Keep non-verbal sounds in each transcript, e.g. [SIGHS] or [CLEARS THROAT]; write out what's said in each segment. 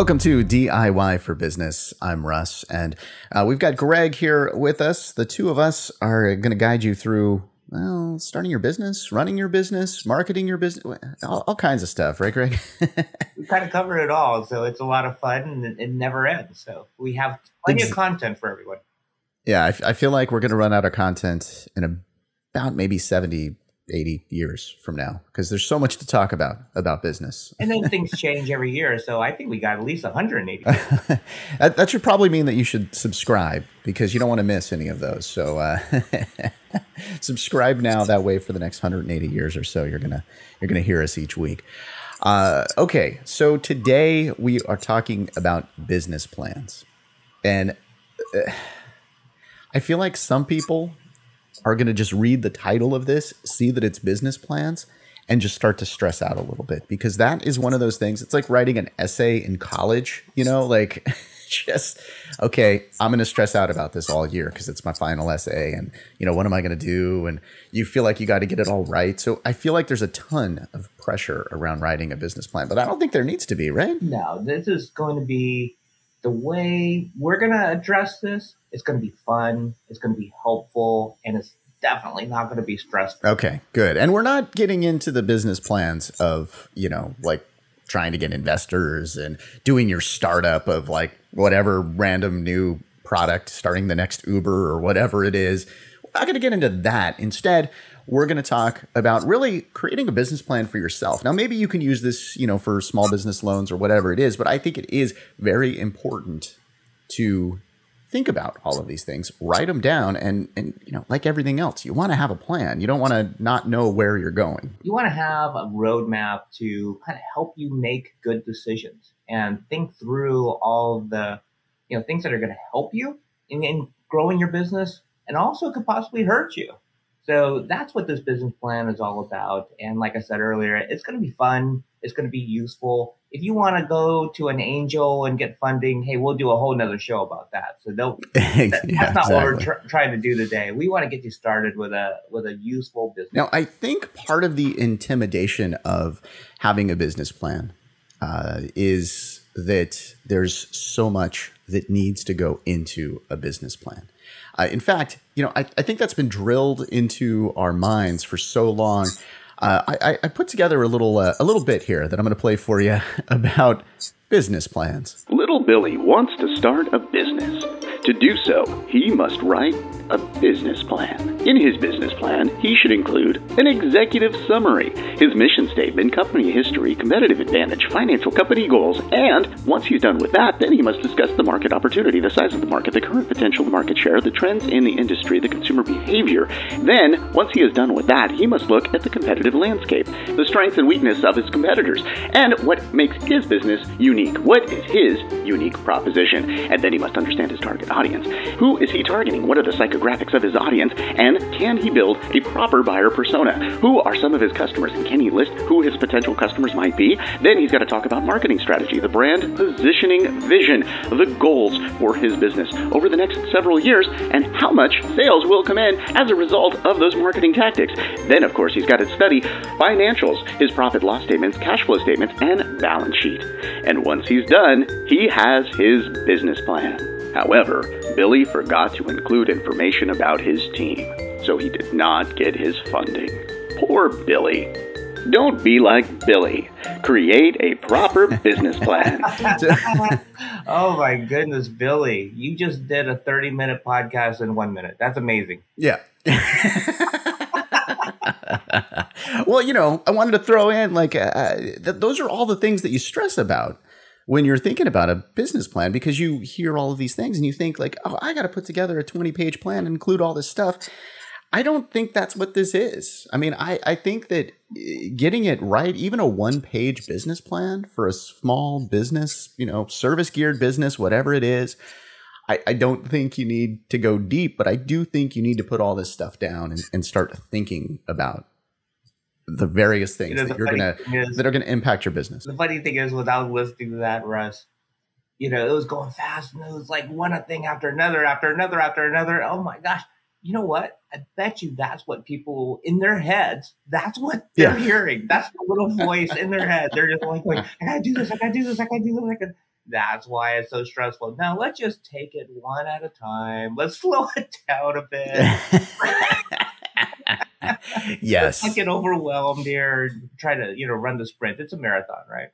Welcome to DIY for Business. I'm Russ, and uh, we've got Greg here with us. The two of us are going to guide you through well, starting your business, running your business, marketing your business, all, all kinds of stuff, right, Greg? [LAUGHS] we kind of cover it all, so it's a lot of fun and it, never ends. So we have plenty of content for everyone. Yeah, I, I feel like we're going to run out of content in about maybe 70 80 years from now because there's so much to talk about about business. And then things change every year so i think we got at least 180 [LAUGHS] that, that, should probably mean that you should subscribe because you don't want to miss any of those so uh, [LAUGHS] subscribe now that way for the next 180 years or so you're gonna you're gonna hear us each week. Uh, okay so today we are talking about business plans. And uh, i feel like some people are going to just read the title of this, see that it's business plans, and just start to stress out a little bit because that is one of those things. It's like writing an essay in college, you know, like [LAUGHS] just, okay, I'm going to stress out about this all year because it's my final essay. And, you know, what am I going to do? And you feel like you got to get it all right. So I feel like there's a ton of pressure around writing a business plan, but I don't think there needs to be, right? No, this is going to be the way we're going to address this, it's going to be fun, it's going to be helpful, and it's definitely not going to be stressful. Okay, good. And we're not getting into the business plans of, you know, like trying to get investors and doing your startup of like whatever random new product, starting the next Uber or whatever it is. We're not going to get into that. Instead, we're going to talk about really creating a business plan for yourself. Now, maybe you can use this, you know, for small business loans or whatever it is, but I think it is very important to think about all of these things, write them down, and and you know, like everything else, you want to have a plan. You don't want to not know where you're going. You want to have a roadmap to kind of help you make good decisions and think through all the you know things that are going to help you in, in growing your business and also could possibly hurt you. So that's what this business plan is all about. And like I said earlier, it's going to be fun. It's going to be useful. If you want to go to an angel and get funding, hey, we'll do a whole nother show about that. So don't. [LAUGHS] That, that's not exactly. what we're tr- trying to do today. We want to get you started with a with a useful business. Now, I think part of the intimidation of having a business plan uh, is that there's so much that needs to go into a business plan. Uh, in fact, you know, I, I, think that's been drilled into our minds for so long. Uh, I, I, put together a little uh, a little bit here that I'm going to play for you [LAUGHS] about business plans. Little Billy wants to start a business. To do so, he must write a business plan. In his business plan, he should include an executive summary, his mission statement, company history, competitive advantage, financial company goals, and once he's done with that, then he must discuss the market opportunity, the size of the market, the current potential, market share, the trends in the industry, the consumer behavior. Then, once he is done with that, he must look at the competitive landscape, the strengths and weakness of his competitors, and what makes his business unique. What is his unique proposition? And then he must understand his target audience. Who is he targeting? What are the psychographics of his audience? And can he build a proper buyer persona? Who are some of his customers? And can he list who his potential customers might be? Then he's got to talk about marketing strategy, the brand positioning vision, the goals for his business over the next several years, and how much sales will come in as a result of those marketing tactics. Then, of course, he's got to study financials, his profit loss statements, cash flow statements, and balance sheet. And once he's done, he has his business plan. However, Billy forgot to include information about his team, so he did not get his funding. Poor Billy. Don't be like Billy. Create a proper [LAUGHS] business plan. [LAUGHS] oh my goodness, Billy. You just did a 30 minute podcast in one minute. That's amazing. Yeah. [LAUGHS] well, you know, I wanted to throw in like, uh, uh, th- those are all the things that you stress about when you're thinking about a business plan because you hear all of these things and you think like, oh, I got to put together a 20 page plan and include all this stuff. I don't think that's what this is. I mean, I, I think that eh, getting it right, even a one page business plan for a small business, you know, service geared business, whatever it is, I, I don't think you need to go deep, but I do think you need to put all this stuff down and, and start thinking about the various things you know, that you're gonna is, that are gonna impact your business. The funny thing is, without listening to that, Russ, you know, it was going fast and it was like one thing after another, after another, after another. Oh my gosh! You know what? I bet you that's what people in their heads. That's what they're yeah. hearing. That's the little voice in their head. They're just like, "I gotta do this. I gotta do this. I gotta do this." I gotta. That's why it's so stressful. Now let's just take it one at a time. Let's [LAUGHS] slow it down a bit. [LAUGHS] yes. I get overwhelmed here. Try to, you know, run the sprint. It's a marathon, right?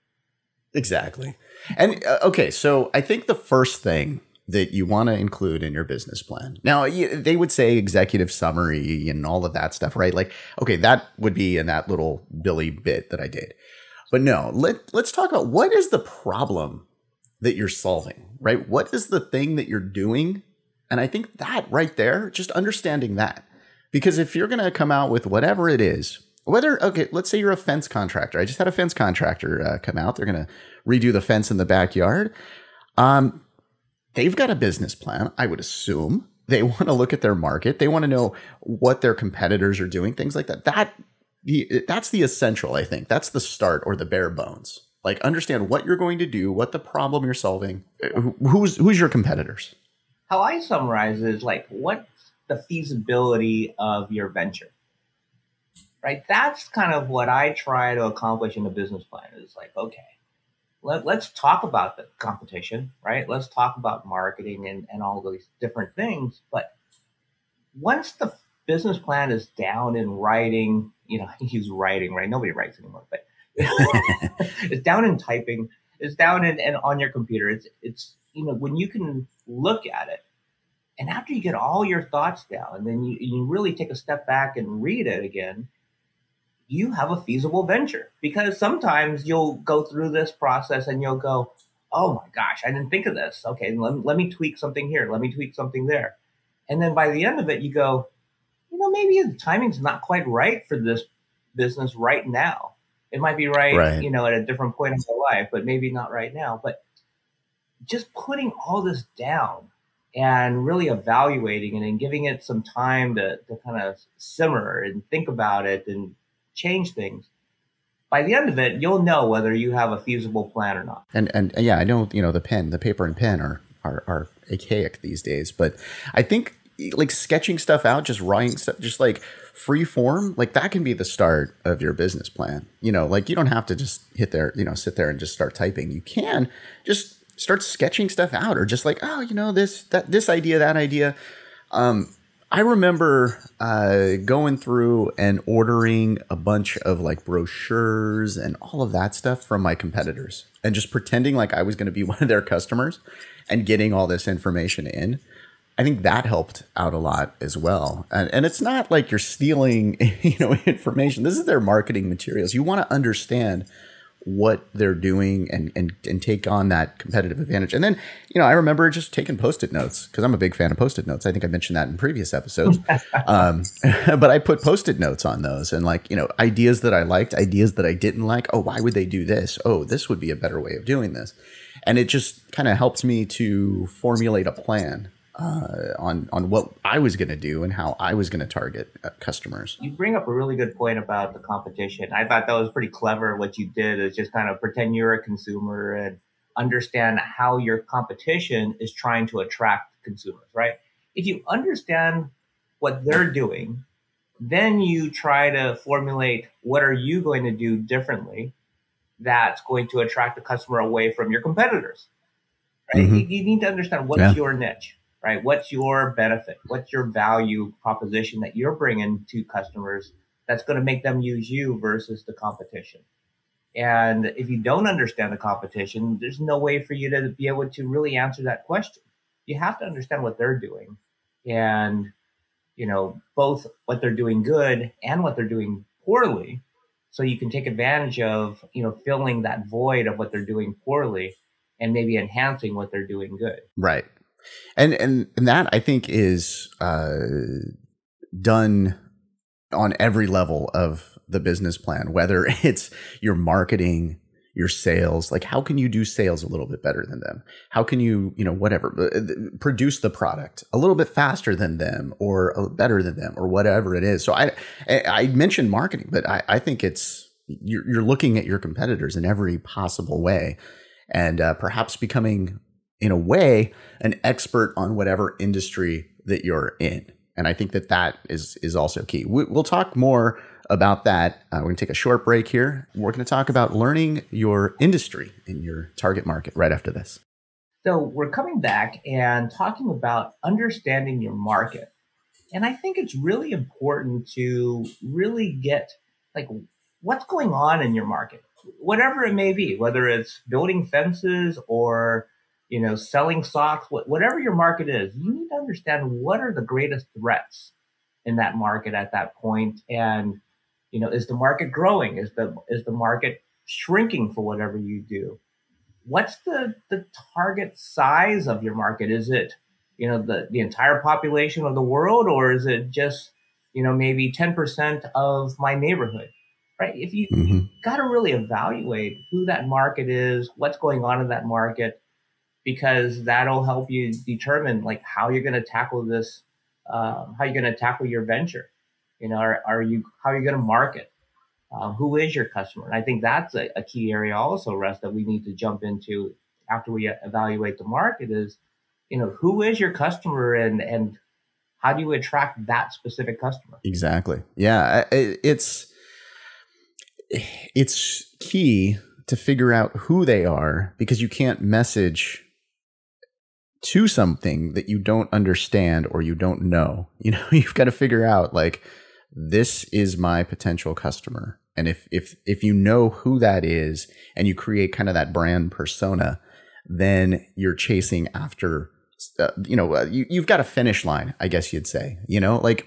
Exactly. And uh, okay, so I think the first thing that you want to include in your business plan. Now, they would say executive summary and all of that stuff, right? Like, okay, that would be in that little Billy bit that I did. But no, let, let's talk about what is the problem that you're solving, right? What is the thing that you're doing? And I think that right there, just understanding that. Because if you're going to come out with whatever it is, whether, okay, let's say you're a fence contractor. I just had a fence contractor uh, come out. They're going to redo the fence in the backyard. Um, they've got a business plan, I would assume. They [LAUGHS] want to look at their market. They want to know what their competitors are doing, things like that. That that's the essential, I think. That's the start or the bare bones. Like understand what you're going to do, what the problem you're solving. Who's who's your competitors? How I summarize is like what's the feasibility of your venture? Right? That's kind of what I try to accomplish in a business plan. Is like, okay, let, us talk about the competition, right? Let's talk about marketing and, and all these different things. But once the business plan is down in writing, you know, [LAUGHS] he's writing, right? Nobody writes anymore, but [LAUGHS] it's down in typing. It's down in and on your computer. It's it's you know when you can look at it, and after you get all your thoughts down, and then you you really take a step back and read it again. You have a feasible venture because sometimes you'll go through this process and you'll go, "Oh my gosh, I didn't think of this." Okay, let, let me tweak something here. Let me tweak something there, and then by the end of it, you go, "You know, maybe the timing's not quite right for this business right now." It might be right, right, you know, at a different point in my life, but maybe not right now. But just putting all this down and really evaluating it and giving it some time to, to kind of simmer and think about it and change things. By the end of it, you'll know whether you have a feasible plan or not. And and yeah, I know you know the pen, the paper and pen are are, are archaic these days, but I think like sketching stuff out, just writing stuff, just like free form, like that can be the start of your business plan. You know, like you don't have to just hit there, you know, sit there and just start typing. You can just start sketching stuff out or just like, oh, you know, this, that, this idea, that idea. Um, I remember uh, going through and ordering a bunch of like brochures and all of that stuff from my competitors and just pretending like I was going to be [LAUGHS] one of their customers and getting all this information in. I think that helped out a lot as well. And, and it's not like you're stealing, [LAUGHS] you know, information. This is their marketing materials. You want to understand what they're doing and, and and take on that competitive advantage. And then, you know, I remember just taking post-it notes because I'm a big fan of post-it notes. I think I mentioned that in previous episodes. [LAUGHS] um, [LAUGHS] but I put post-it notes on those and like, you know, ideas that I liked, ideas that I didn't like. Oh, why would they do this? Oh, this would be a better way of doing this. And it just kind of helps me to formulate a plan uh, on on what I was going to do and how I was going to target uh, customers. You bring up a really good point about the competition. I thought that was pretty clever. What you did is just kind of pretend you're a consumer and understand how your competition is trying to attract consumers. Right? If you understand what they're doing, then you try to formulate what are you going to do differently that's going to attract the customer away from your competitors. Right? Mm-hmm. You, you, need to understand what's yeah. your niche right? What's your benefit? What's your value proposition that you're bringing to customers that's going to make them use you versus the competition? And if you don't understand the competition, there's no way for you to be able to really answer that question. You have to understand what they're doing and, you know, both what they're doing good and what they're doing poorly. So you can take advantage of, you know, filling that void of what they're doing poorly and maybe enhancing what they're doing good. Right and and and that I think is uh, done on every level of the business plan, whether [LAUGHS] it's your marketing, your sales, like how can you do sales a little bit better than them? How can you, you know, whatever, uh, produce the product a little bit faster than them or better than them or whatever it is. So I, I mentioned marketing, but I, I think it's, you're, you're looking at your competitors in every possible way and uh, perhaps becoming in a way, an expert on whatever industry that you're in. And I think that that is is also key. We, will talk more about that. Uh, we're going to take a short break here. We're going to talk about learning your industry in your target market right after this. So we're coming back and talking about understanding your market. And I think it's really important to really get like what's going on in your market, whatever it may be, whether it's building fences or you know selling socks, whatever your market is, you need to understand what are the greatest threats in that market at that point, and you know is the market growing? Is the is the market shrinking for whatever you do? What's the the target size of your market? Is it you know the the entire population of the world or is it just you know maybe 10% of my neighborhood right if you, mm-hmm. you got to really evaluate who that market is what's going on in that market because that'll help you determine like how you're going to tackle this um, how you're going to tackle your venture. You know are, are you how are you going to market? Um, who is your customer? And i think that's a, a key area also russ that we need to jump into after we evaluate the market is you know who is your customer and and how do you attract that specific customer? Exactly. Yeah it's it's key to figure out who they are because you can't message to something that you don't understand or you don't know [LAUGHS] you know you've got to figure out like this is my potential customer and if if if you know who that is and you create kind of that brand persona then you're chasing after uh, you know, uh, you, you've got a finish line, I guess you'd say, you know, like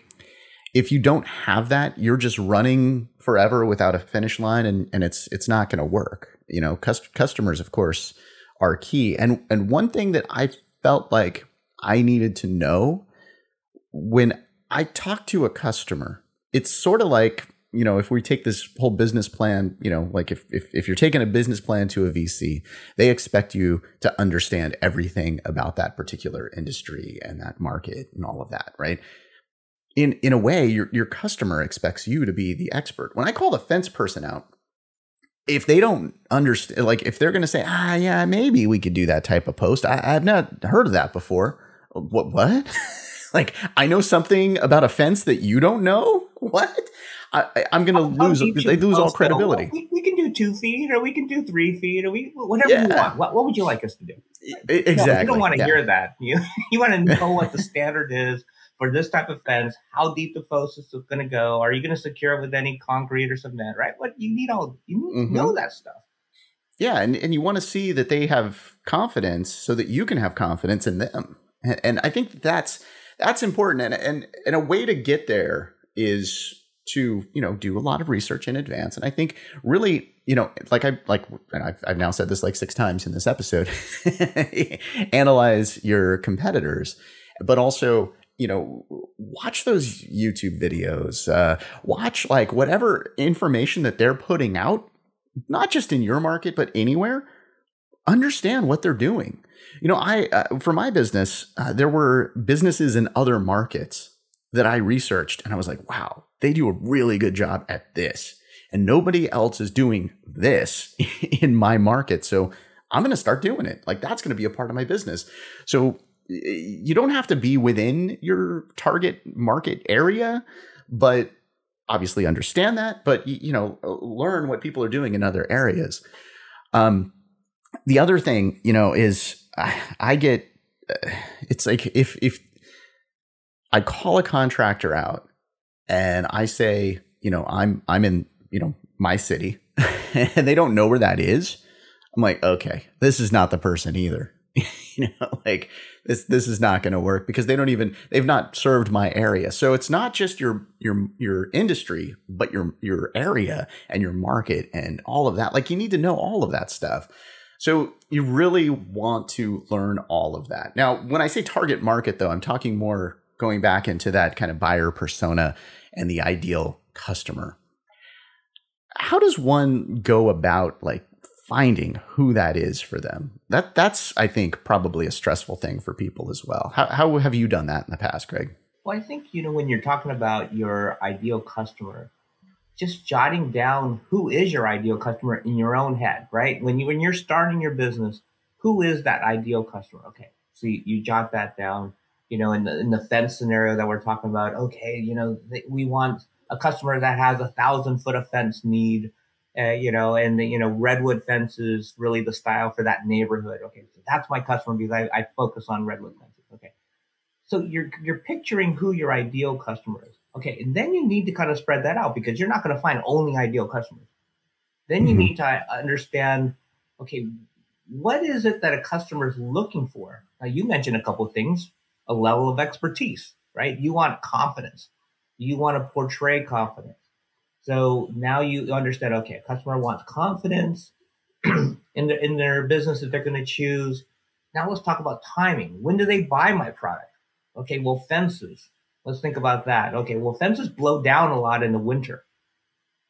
if you don't have that, you're just running forever without a finish line and, and it's, it's not going to work. You know, cust- customers, of course, are key. And, and one thing that I felt like I needed to know when I talk to a customer, it's sort of like you know, if we take this whole business plan, you know, like if, if, if you're taking a business plan to a VC, they expect you to understand everything about that particular industry and that market and all of that, right? In in a way, your your customer expects you to be the expert. When I call the fence person out, if they don't understand, like if they're going to say, ah, yeah, maybe we could do that type of post, I, I've not heard of that before. What? What? [LAUGHS] like I know something about a fence that you don't know. What? I, am going to lose. They lose all credibility. We, we, can do two feet, or we can do three feet, or we whatever yeah. you want. What, what, would you like us to do? Exactly. No, you don't want to yeah. hear that. You [LAUGHS] you want to know what the standard is for this type of fence. How deep the post is going to go? Are you going to secure it with any concrete or cement? Right? What you need all you need mm-hmm. know that stuff. Yeah, and, and you want to see that they have confidence so that you can have confidence in them. And, and I think that's that's important. And, and and a way to get there is to you know do a lot of research in advance and i think really you know like i like I've, I've now said this like six times in this episode [LAUGHS] analyze your competitors but also you know watch those youtube videos uh, watch like whatever information that they're putting out not just in your market but anywhere understand what they're doing you know i uh, for my business uh, there were businesses in other markets that i researched and i was like wow they do a really good job at this. And nobody else is doing this [LAUGHS] in my market. So I'm going to start doing it. Like that's going to be a part of my business. So you don't have to be within your target market area, but obviously understand that, but you know, learn what people are doing in other areas. Um, the other thing, you know, is I get it's like if if I call a contractor out and I say, you know, I'm I'm in, you know, my city [LAUGHS] and they don't know where that is, I'm like, okay, this is not the person either. [LAUGHS] you know, like this this is not going to work because they don't even they've not served my area. So it's not just your your your industry, but your your area and your market and all of that. Like you need to know all of that stuff. So you really want to learn all of that. Now, when I say target market though, I'm talking more going back into that kind of buyer persona and the ideal customer. How does one go about like finding who that is for them? That that's I think probably a stressful thing for people as well. How how have you done that in the past, Greg? Well, I think you know when you're talking about your ideal customer, just jotting down who is your ideal customer in your own head, right? When you when you're starting your business, who is that ideal customer? Okay, so you, you jot that down you know, in the in the fence scenario that we're talking about, okay, you know, we want a customer that has a thousand foot of fence need uh, you know, and the, you know, redwood fences really the style for that neighborhood. Okay, so that's my customer because I, I focus on redwood fences. Okay, so you're you're picturing who your ideal customer is. Okay, and then you need to kind of spread that out because you're not going to find only ideal customers. Then you mm-hmm. need to understand, okay, what is it that a customer is looking for? Now you mentioned a couple of things, a level of expertise, right? You want confidence. You want to portray confidence so now you understand, okay, a customer wants confidence [CLEARS THROAT] in their in their business that they're going to choose. Now let's talk about timing. When do they buy my product? Okay, well fences. Let's think about that. Okay, well fences blow down a lot in the winter.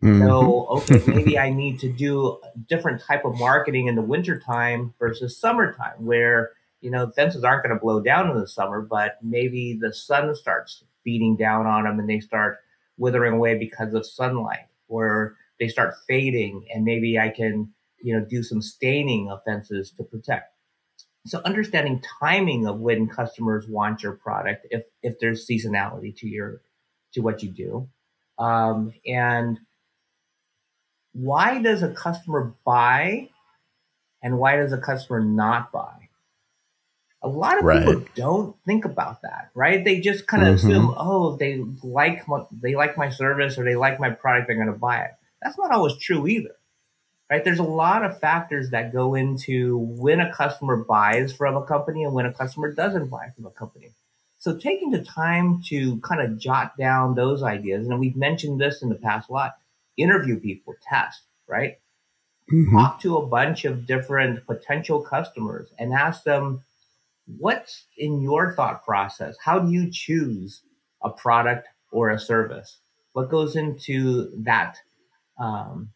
Mm-hmm. So okay, [LAUGHS] maybe I need to do a different type of marketing in the wintertime versus summertime where you know fences aren't going to blow down in the summer, but maybe the sun starts beating down on them and they start withering away because of sunlight or they start fading and maybe I can, you know, do some staining of fences to protect. So understanding timing of when customers want your product, if if there's seasonality to your to what you do, um, and why does a customer buy, and why does a customer not buy? A lot of right. people don't think about that, right? They just kind of mm-hmm. assume, oh, they like my, they like my service or they like my product, they're going to buy it. That's not always true either, right? There's a lot of factors that go into when a customer buys from a company and when a customer doesn't buy from a company. So taking the time to kind of jot down those ideas, and we've mentioned this in the past a lot, interview people, test, right? Mm-hmm. Talk to a bunch of different potential customers and ask them, what's in your thought process? How do you choose a product or a service? What goes into that? Um,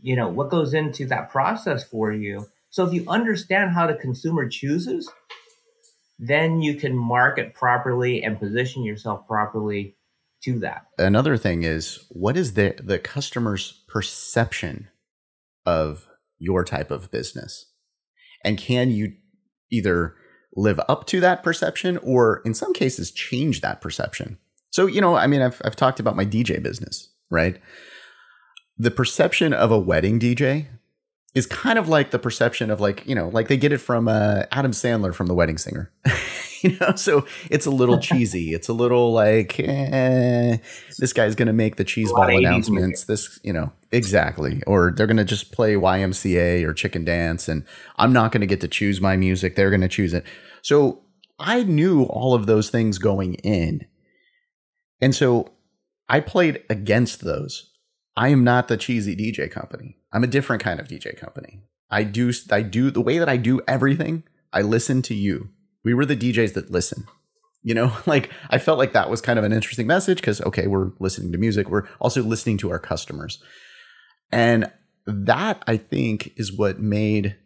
you know, what goes into that process for you? So if you understand how the consumer chooses, then you can market properly and position yourself properly to that. Another thing is what is the the customer's perception of your type of business? And can you either live up to that perception or in some cases change that perception. So, you know, I mean, I've, I've talked about my DJ business, right? The perception of a wedding DJ is kind of like the perception of like, you know, like they get it from uh, Adam Sandler from The Wedding Singer. [LAUGHS] [LAUGHS] you know, so it's a little [LAUGHS] cheesy. It's a little like, eh, this guy's going to make the cheese ball announcements. This, you know, exactly. Or they're going to just play YMCA or Chicken Dance, and I'm not going to get to choose my music. They're going to choose it. So I knew all of those things going in. And so I played against those. I am not the cheesy DJ company. I'm a different kind of DJ company. I do I do the way that I do everything, I listen to you. We were the DJs that listen. You know, [LAUGHS] like I felt like that was kind of an interesting message because okay, we're listening to music, we're also listening to our customers. And that I think is what made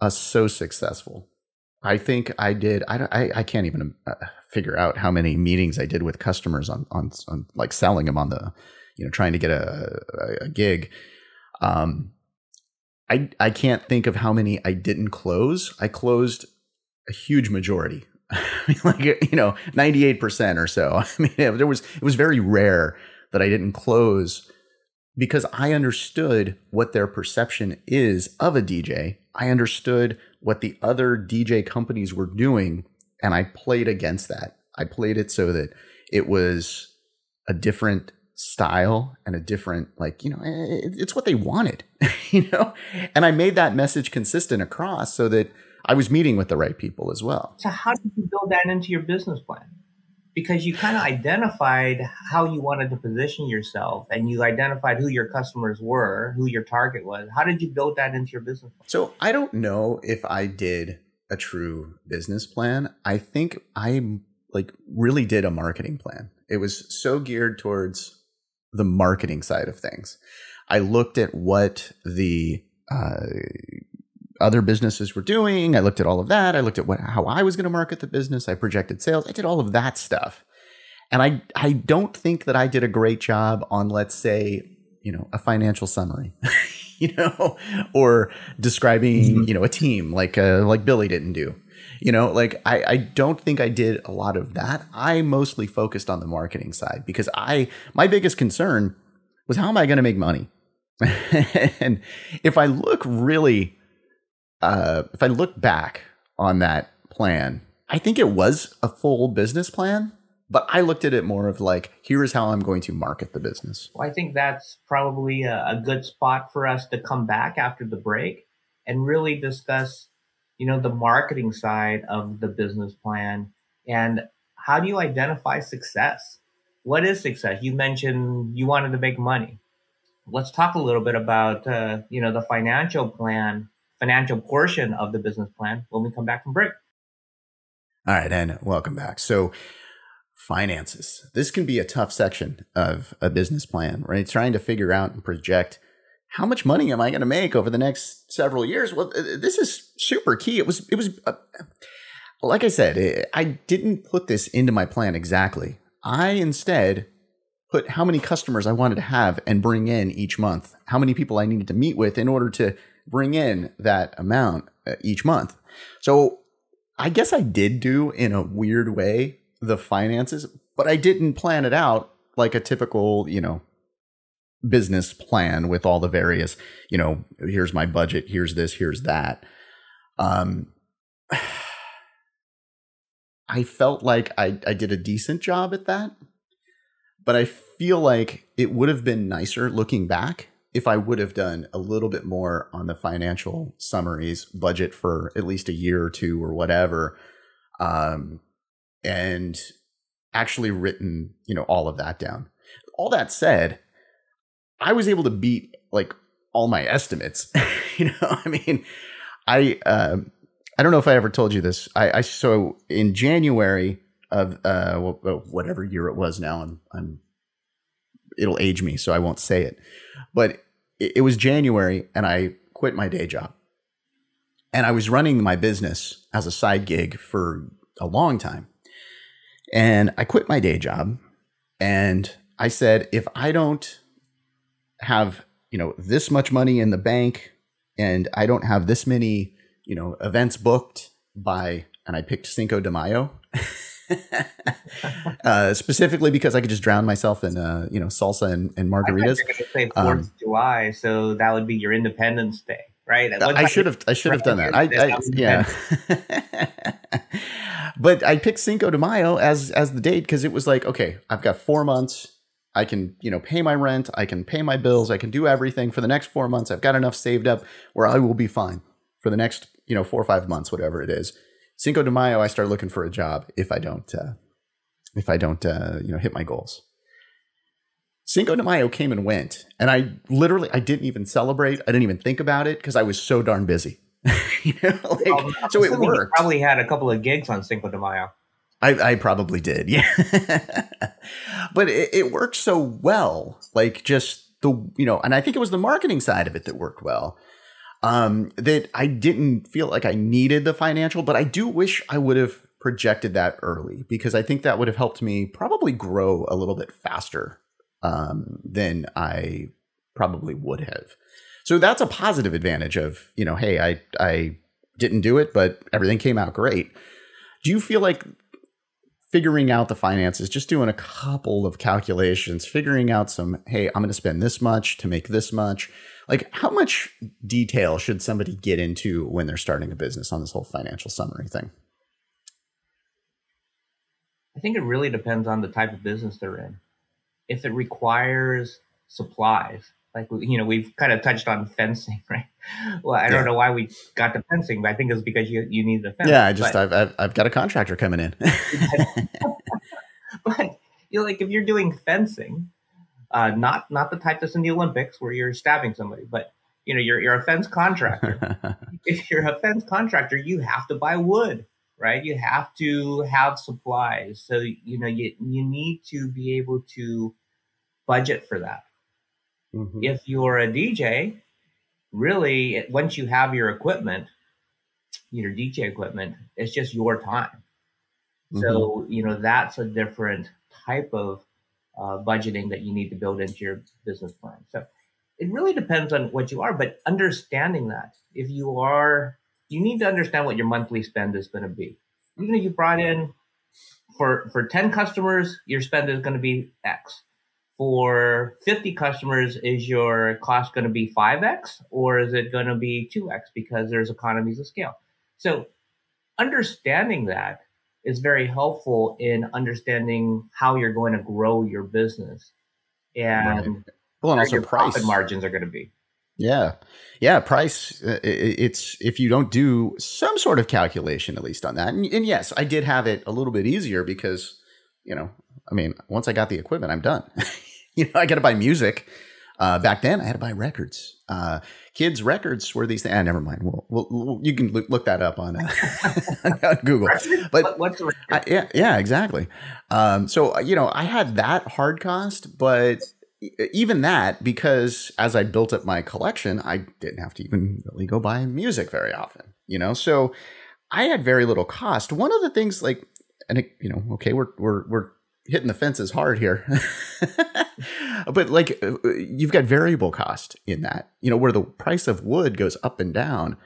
us so successful. I think I did. I, I, I can't even uh, figure out how many meetings I did with customers on, on, on like selling them on the, you know, trying to get a, a gig. Um, I, I can't think of how many I didn't close. I closed a huge majority. [LAUGHS] like you know, ninety eight percent or so. [LAUGHS] I mean, there was it was very rare that I didn't close because I understood what their perception is of a DJ. I understood what the other DJ companies were doing, and I played against that. I played it so that it was a different style and a different like you know eh, it's what they wanted [LAUGHS] you know and i made that message consistent across so that I was meeting with the right people as well. So how did you build that into your business plan? Because you kind of identified how you wanted to position yourself and you identified who your customers were, who your target was. How did you build that into your business plan? So I don't know if I did a true business plan. I think I like really did a marketing plan. It was so geared towards the marketing side of things. I looked at what the uh, other businesses were doing. I looked at all of that. I looked at what how I was going to market the business. I projected sales. I did all of that stuff. And I I don't think that I did a great job on let's say, you know, a financial summary. [LAUGHS] you know, or describing, mm-hmm. you know, a team like uh, like Billy didn't do. You know, like I, I don't think I did a lot of that. I mostly focused on the marketing side because I my biggest concern was how am I going to make money? [LAUGHS] and if I look really, uh, if I look back on that plan, I think it was a full business plan, but I looked at it more of like, here is how I'm going to market the business. Well, I think that's probably a, a good spot for us to come back after the break and really discuss, you know, the marketing side of the business plan and how do you identify success? What is success? You mentioned you wanted to make money. Let's talk a little bit about, uh, you know, the financial plan, financial portion of the business plan when we come back from break. All right, and welcome back. So, finances. This can be a tough section of a business plan, right? Trying to figure out and project how much money am I going to make over the next several years? Well, this is super key. It was, it was, uh, like I said, I didn't put this into my plan exactly. I instead put how many customers I wanted to have and bring in each month, how many people I needed to meet with in order to bring in that amount uh, each month. So I guess I did do in a weird way the finances, but I didn't plan it out like a typical, you know, business plan with all the various, you know, here's my budget, here's this, here's that. Um [SIGHS] I felt like I, I did a decent job at that, but I feel like it would have been nicer looking back if I would have done a little bit more on the financial summaries, budget for at least a year or two or whatever, um, and actually written, you know, all of that down. All that said, I was able to beat like all my estimates. [LAUGHS] you know, I mean, I uh, I don't know if I ever told you this. I, I so in January of uh, whatever year it was now, I'm, I'm it'll age me, so I won't say it. But it, was January, and I quit my day job, and I was running my business as a side gig for a long time, and I quit my day job, and I said, if I don't have you know this much money in the bank, and I don't have this many you know events booked by, and I picked Cinco de Mayo. [LAUGHS] [LAUGHS] uh, specifically because I could just drown myself in uh, you know salsa and, and margaritas. I say Fourth um, of July, so that would be your Independence Day, right? I should have I should have done that. I, I yeah. [LAUGHS] but I picked Cinco de Mayo as as the date because it was like okay, I've got four months. I can you know pay my rent. I can pay my bills. I can do everything for the next four months. I've got enough saved up where I will be fine for the next you know four or five months, whatever it is. Cinco de Mayo, I start looking for a job if I don't uh, if I don't uh, you know hit my goals. Cinco de Mayo came and went, and I literally I didn't even celebrate. I didn't even think about it because I was so darn busy. [LAUGHS] you know, like, well, so it [LAUGHS] worked. Probably had a couple of gigs on Cinco de Mayo. I, I probably did, [LAUGHS] yeah. but it, it worked so well, like just the you know, and I think it was the marketing side of it that worked well um, that I didn't feel like I needed the financial, but I do wish I would have projected that early because I think that would have helped me probably grow a little bit faster um, than I probably would have. So that's a positive advantage of, you know, hey, I I didn't do it, but everything came out great. Do you feel like figuring out the finances, just doing a couple of calculations, figuring out some, hey, I'm going to spend this much to make this much, like, how much detail should somebody get into when they're starting a business on this whole financial summary thing? I think it really depends on the type of business they're in. If it requires supplies, like you know, we've kind of touched on fencing, [LAUGHS] right? Well, I don't know why we got the fencing, but I think it's because you you need the fence. Yeah, I just but, I've, I've I've got a contractor coming in. [LAUGHS] [LAUGHS] but you know, like if you're doing fencing, uh, not not the type that's in the Olympics where you're stabbing somebody, but you know you're you're a fence contractor. [LAUGHS] if you're a fence contractor, you have to buy wood, right? You have to have supplies, so you know you you need to be able to budget for that. Mm-hmm. If you're a DJ, really, once you have your equipment, your DJ equipment, it's just your time. Mm-hmm. So you know that's a different type of uh, budgeting that you need to build into your business plan. So it really depends on what you are, but understanding that if you are, you need to understand what your monthly spend is going to be. Even if you brought in for for 10 customers, your spend is going to be X. for 50 customers, is your cost going to be 5x or is it going to be 2x because there's economies of scale? So, understanding that is very helpful in understanding how you're going to grow your business and right. well, and also your price. profit margins are going to be. Yeah. Yeah. Price, uh, it's if you don't do some sort of calculation, at least on that. And, and, yes, I did have it a little bit easier because, you know, I mean, once I got the equipment, I'm done. [LAUGHS] you know, I got to buy music. Uh, back then, I had to buy records. Uh, kids' records were these things. Ah, never mind. Well, well, you can look, look that up on, uh, [LAUGHS] on Google. [LAUGHS] But what's I, yeah, yeah, exactly. Um, so uh, you know, I had that hard cost, but even that because as I built up my collection, I didn't have to even really go buy music very often, you know. So I had very little cost. One of the things, like, and it, you know, okay, we're we're we're hitting the fences hard here, [LAUGHS] but like, uh, you've got variable cost in that, you know, where the price of wood goes up and down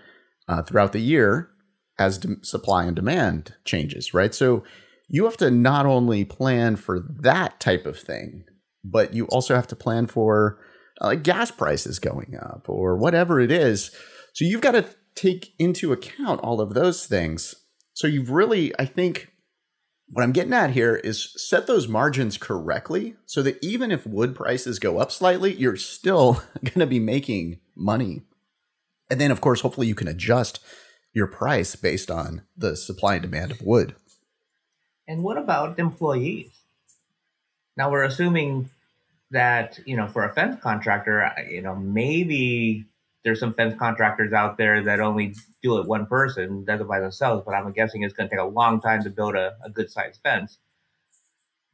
uh, throughout the year as de- supply and demand changes, right? So you have to not only plan for that type of thing but you also have to plan for uh, gas prices going up or whatever it is. So you've got to take into account all of those things. So you've really, I think, what I'm getting at here is set those margins correctly so that even if wood prices go up slightly, you're still [LAUGHS] going to be making money. And then, of course, hopefully you can adjust your price based on the supply and demand of wood. And what about employees? Now we're assuming that you know for a fence contractor, you know maybe there's some fence contractors out there that only do it one person, does it by themselves. But I'm guessing it's going to take a long time to build a, a good sized fence.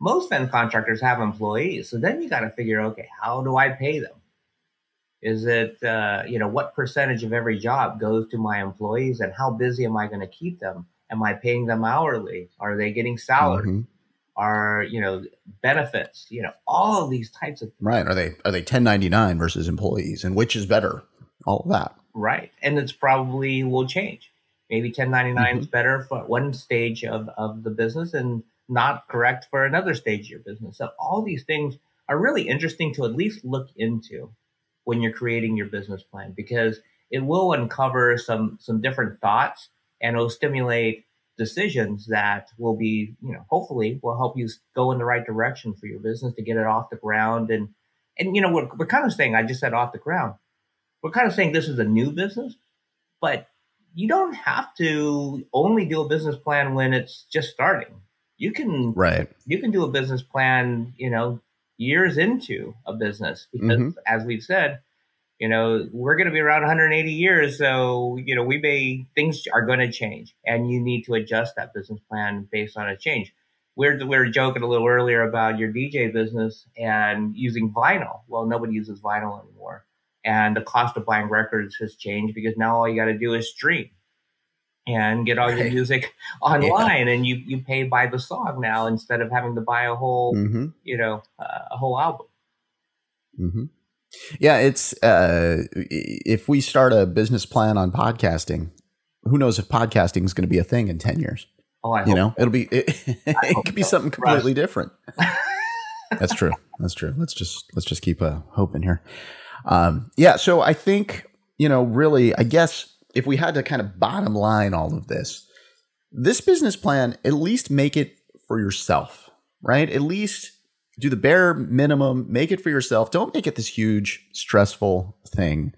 Most fence contractors have employees, so then you got to figure, okay, how do I pay them? Is it uh, you know what percentage of every job goes to my employees, and how busy am I going to keep them? Am I paying them hourly? Are they getting salary? Mm-hmm are you know benefits you know all of these types of things. right are they are they 1099 versus employees and which is better all of that right and it's probably will change maybe 1099 mm-hmm. is better for one stage of, of the business and not correct for another stage of your business so all these things are really interesting to at least look into when you're creating your business plan because it will uncover some some different thoughts and it'll stimulate decisions that will be, you know, hopefully will help you go in the right direction for your business to get it off the ground. And, and, you know, we're, we're kind of saying, I just said off the ground. We're kind of saying this is a new business, but you don't have to only do a business plan when it's just starting. You can, right. You can do a business plan, you know, years into a business because mm-hmm. as we've said, you know, we're going to be around 180 years. So, you know, we may, things are going to change and you need to adjust that business plan based on a change. We're, we are joking a little earlier about your DJ business and using vinyl. Well, nobody uses vinyl anymore. And the cost of buying records has changed because now all you got to do is stream and get all your music [LAUGHS] online yeah. and you, you pay by the song now instead of having to buy a whole, mm-hmm. you know, uh, a whole album. Mm-hmm. Yeah, it's uh, if we start a business plan on podcasting, who knows if podcasting is going to be a thing in ten years? Oh, I you know, it'll be [LAUGHS] it, it could be so. something completely different. [LAUGHS] That's true. That's true. Let's just let's just keep uh, hoping here. Um, yeah. So I think you know, really, I guess if we had to kind of bottom line all of this, this business plan, at least make it for yourself, right? At least do the bare minimum, make it for yourself. Don't make it this huge, stressful thing.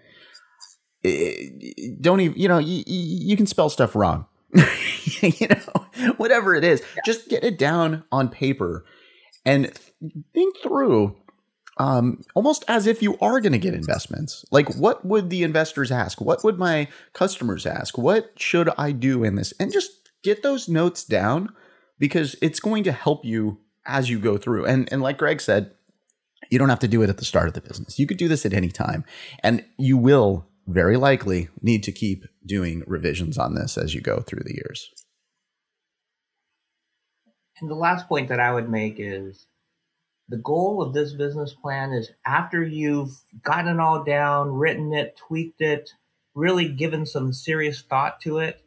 don't even, you know, you, you can spell stuff wrong. [LAUGHS] you know, whatever it is, yeah. just get it down on paper and think through um, almost as if you are going to get investments. Like, what would the investors ask? What would my customers ask? What should I do in this? And just get those notes down because it's going to help you as you go through. And and like Greg said, you don't have to do it at the start of the business. You could do this at any time. And you will very likely need to keep doing revisions on this as you go through the years. And the last point that I would make is the goal of this business plan is after you've gotten it all down, written it, tweaked it, really given some serious thought to it,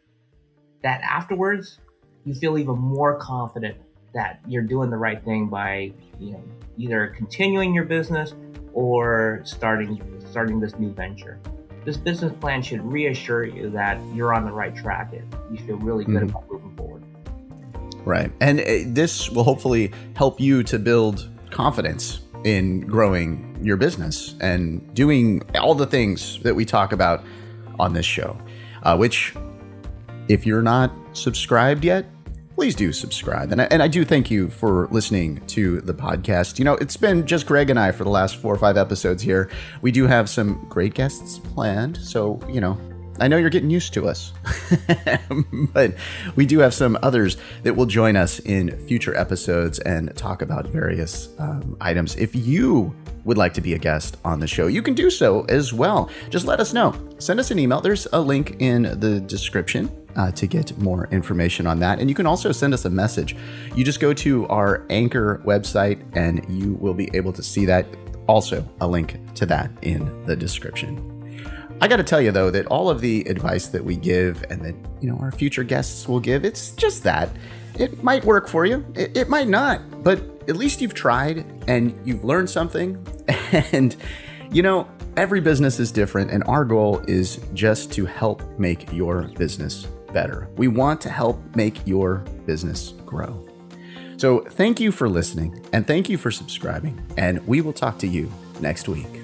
that afterwards you feel even more confident that you're doing the right thing by you know either continuing your business or starting starting this new venture. This business plan should reassure you that you're on the right track and you feel really good mm-hmm. about moving forward. Right. And uh, this will hopefully help you to build confidence in growing your business and doing all the things that we talk about on this show. Uh, which, if you're not subscribed yet, please do subscribe. And I, and I do thank you for listening to the podcast. You know, it's been just Greg and I for the last four or five episodes here. We do have some great guests planned. So, you know, I know you're getting used to us, [LAUGHS] but we do have some others that will join us in future episodes and talk about various um, items. If you would like to be a guest on the show, you can do so as well. Just let us know. Send us an email. There's a link in the description uh, to get more information on that. And you can also send us a message. You just go to our Anchor website and you will be able to see that. Also, a link to that in the description. I got to tell you though that all of the advice that we give and that you know our future guests will give, it's just that. It might work for you. It, it might not, but at least you've tried and you've learned something. [LAUGHS] And you know, every business is different, and our goal is just to help make your business better. We want to help make your business grow. So, thank you for listening and thank you for subscribing, and we will talk to you next week.